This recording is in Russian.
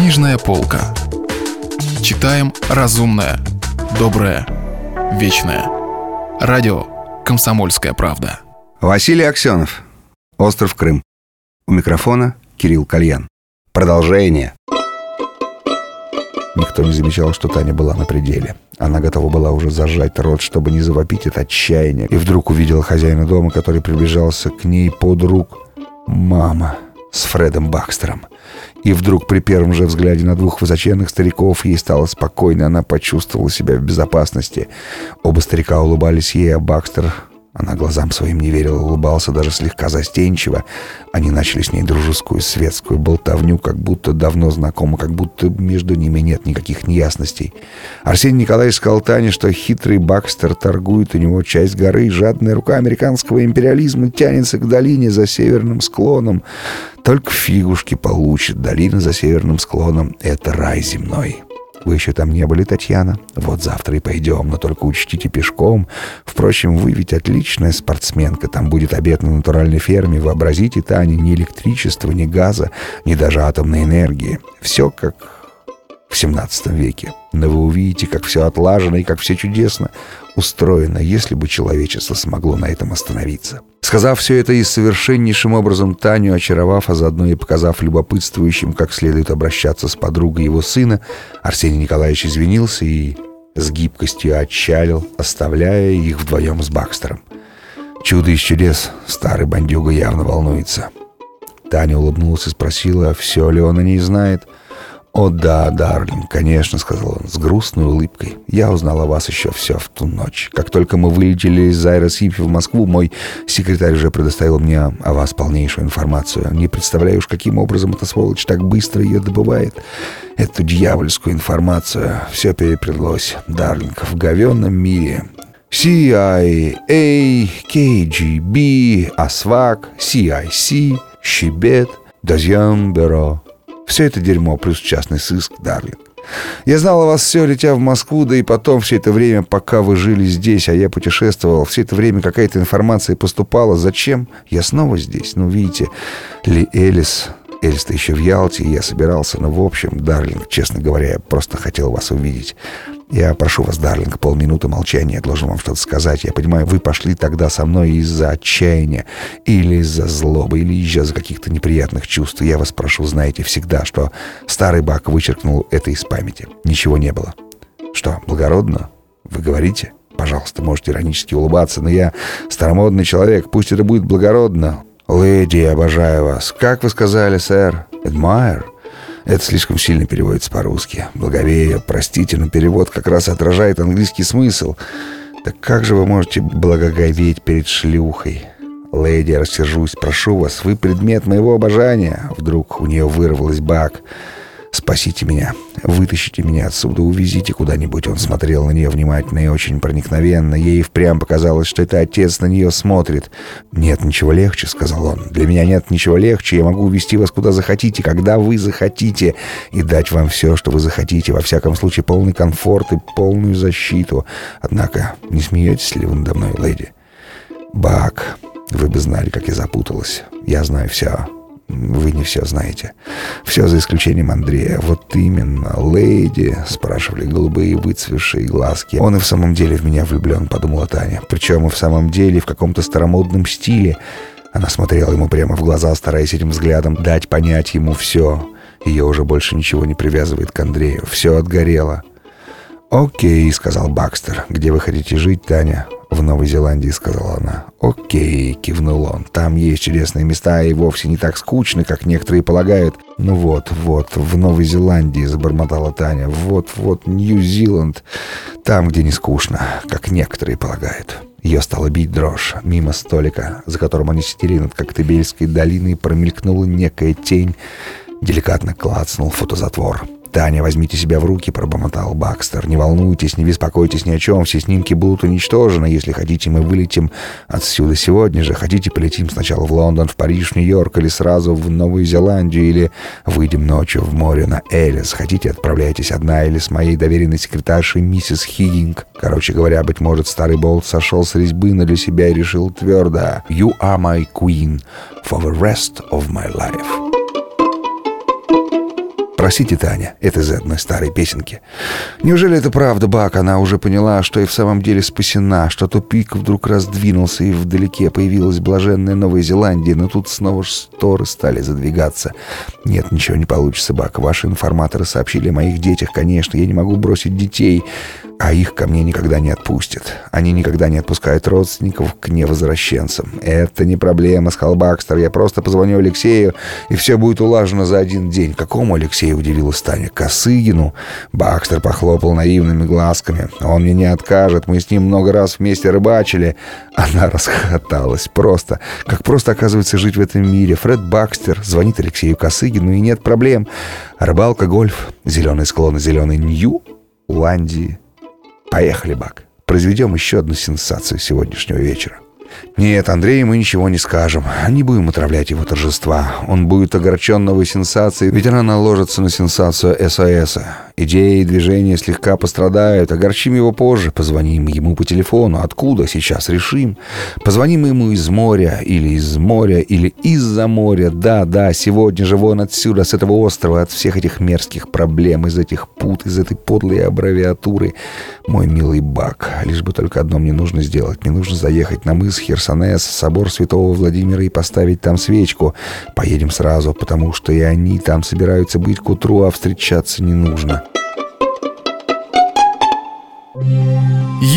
Книжная полка. Читаем разумное, доброе, вечное. Радио «Комсомольская правда». Василий Аксенов. Остров Крым. У микрофона Кирилл Кальян. Продолжение. Никто не замечал, что Таня была на пределе. Она готова была уже зажать рот, чтобы не завопить от отчаяния. И вдруг увидела хозяина дома, который приближался к ней под рук. «Мама!» С Фредом Бакстером. И вдруг при первом же взгляде на двух высоченных стариков ей стало спокойно, она почувствовала себя в безопасности. Оба старика улыбались ей, а Бакстер она глазам своим не верила, улыбался даже слегка застенчиво. Они начали с ней дружескую светскую болтовню, как будто давно знакомы, как будто между ними нет никаких неясностей. Арсений Николаевич сказал Тане, что хитрый Бакстер торгует у него часть горы, жадная рука американского империализма тянется к долине за северным склоном. Только фигушки получит долина за северным склоном — это рай земной. Вы еще там не были, Татьяна? Вот завтра и пойдем, но только учтите пешком. Впрочем, вы ведь отличная спортсменка. Там будет обед на натуральной ферме. Вообразите, Таня, ни электричества, ни газа, ни даже атомной энергии. Все как в 17 веке. Но вы увидите, как все отлажено и как все чудесно устроено, если бы человечество смогло на этом остановиться. Сказав все это и совершеннейшим образом Таню, очаровав, а заодно и показав любопытствующим, как следует обращаться с подругой его сына, Арсений Николаевич извинился и с гибкостью отчалил, оставляя их вдвоем с Бакстером. Чудо из чудес, старый бандюга явно волнуется. Таня улыбнулась и спросила, все ли он о ней знает — «О да, Дарлин, конечно», — сказал он с грустной улыбкой. «Я узнал о вас еще все в ту ночь. Как только мы вылетели из Айросипи в Москву, мой секретарь уже предоставил мне о вас полнейшую информацию. Не представляю уж, каким образом эта сволочь так быстро ее добывает. Эту дьявольскую информацию. Все переплелось, Дарлинг, в говенном мире. CIA, KGB, АСВАК, CIC, Щебет, Дозьен Бюро». Все это дерьмо, плюс частный сыск, Дарлинг. Я знал о вас все, летя в Москву, да и потом все это время, пока вы жили здесь, а я путешествовал, все это время какая-то информация поступала. Зачем? Я снова здесь. Ну, видите, Ли Элис... Элис-то еще в Ялте, и я собирался, но в общем, Дарлинг, честно говоря, я просто хотел вас увидеть. Я прошу вас, Дарлинг, полминуты молчания, я должен вам что-то сказать. Я понимаю, вы пошли тогда со мной из-за отчаяния, или из-за злобы, или из-за каких-то неприятных чувств. Я вас прошу, знаете всегда, что старый Бак вычеркнул это из памяти. Ничего не было. Что, благородно? Вы говорите? Пожалуйста, можете иронически улыбаться, но я старомодный человек, пусть это будет благородно. Леди, обожаю вас. Как вы сказали, сэр? Admire? Это слишком сильно переводится по-русски. Благовею, простите, но перевод как раз отражает английский смысл. Так как же вы можете благоговеть перед шлюхой? Леди, рассержусь, прошу вас, вы предмет моего обожания. Вдруг у нее вырвалась бак. «Спасите меня, вытащите меня отсюда, увезите куда-нибудь». Он смотрел на нее внимательно и очень проникновенно. Ей впрямь показалось, что это отец на нее смотрит. «Нет ничего легче», — сказал он. «Для меня нет ничего легче. Я могу увезти вас куда захотите, когда вы захотите, и дать вам все, что вы захотите. Во всяком случае, полный комфорт и полную защиту. Однако, не смеетесь ли вы надо мной, леди?» «Бак, вы бы знали, как я запуталась. Я знаю все». Вы не все знаете. Все за исключением Андрея. Вот именно, леди, спрашивали голубые выцвевшие глазки. Он и в самом деле в меня влюблен, подумала Таня. Причем и в самом деле в каком-то старомодном стиле. Она смотрела ему прямо в глаза, стараясь этим взглядом дать понять ему все. Ее уже больше ничего не привязывает к Андрею. Все отгорело. «Окей», — сказал Бакстер. «Где вы хотите жить, Таня?» «В Новой Зеландии», — сказала она. «Окей», — кивнул он. «Там есть чудесные места и вовсе не так скучно, как некоторые полагают». «Ну вот, вот, в Новой Зеландии», — забормотала Таня. «Вот, вот, Нью-Зиланд. Там, где не скучно, как некоторые полагают». Ее стало бить дрожь. Мимо столика, за которым они сидели над Коктебельской долиной, промелькнула некая тень. Деликатно клацнул фотозатвор. «Таня, возьмите себя в руки», — пробормотал Бакстер. «Не волнуйтесь, не беспокойтесь ни о чем. Все снимки будут уничтожены. Если хотите, мы вылетим отсюда сегодня же. Хотите, полетим сначала в Лондон, в Париж, в Нью-Йорк или сразу в Новую Зеландию, или выйдем ночью в море на Элис. Хотите, отправляйтесь одна или с моей доверенной секретаршей миссис Хиггинг. Короче говоря, быть может, старый болт сошел с резьбы, но для себя и решил твердо «You are my queen for the rest of my life». Простите, Таня, это из одной старой песенки. Неужели это правда, Бак? Она уже поняла, что и в самом деле спасена, что тупик вдруг раздвинулся, и вдалеке появилась блаженная Новая Зеландия, но тут снова шторы стали задвигаться. Нет, ничего не получится, Бак. Ваши информаторы сообщили о моих детях, конечно. Я не могу бросить детей а их ко мне никогда не отпустят. Они никогда не отпускают родственников к невозвращенцам. Это не проблема, сказал Бакстер. Я просто позвоню Алексею, и все будет улажено за один день. Какому Алексею удивилась Таня? Косыгину? Бакстер похлопал наивными глазками. Он мне не откажет. Мы с ним много раз вместе рыбачили. Она расхоталась. Просто. Как просто оказывается жить в этом мире. Фред Бакстер звонит Алексею Косыгину, и нет проблем. Рыбалка, гольф, зеленые склоны, зеленый Нью, Ландии. Поехали, Бак. Произведем еще одну сенсацию сегодняшнего вечера. Нет, Андрею мы ничего не скажем. Не будем отравлять его торжества. Он будет огорчен новой сенсацией, ведь она наложится на сенсацию СОС. Идеи и движения слегка пострадают. Огорчим его позже. Позвоним ему по телефону. Откуда? Сейчас решим. Позвоним ему из моря. Или из моря. Или из-за моря. Да, да, сегодня же вон отсюда, с этого острова, от всех этих мерзких проблем, из этих пут, из этой подлой аббревиатуры. Мой милый Бак, лишь бы только одно мне нужно сделать. Мне нужно заехать на мыс Херсонес, собор святого Владимира и поставить там свечку. Поедем сразу, потому что и они там собираются быть к утру, а встречаться не нужно.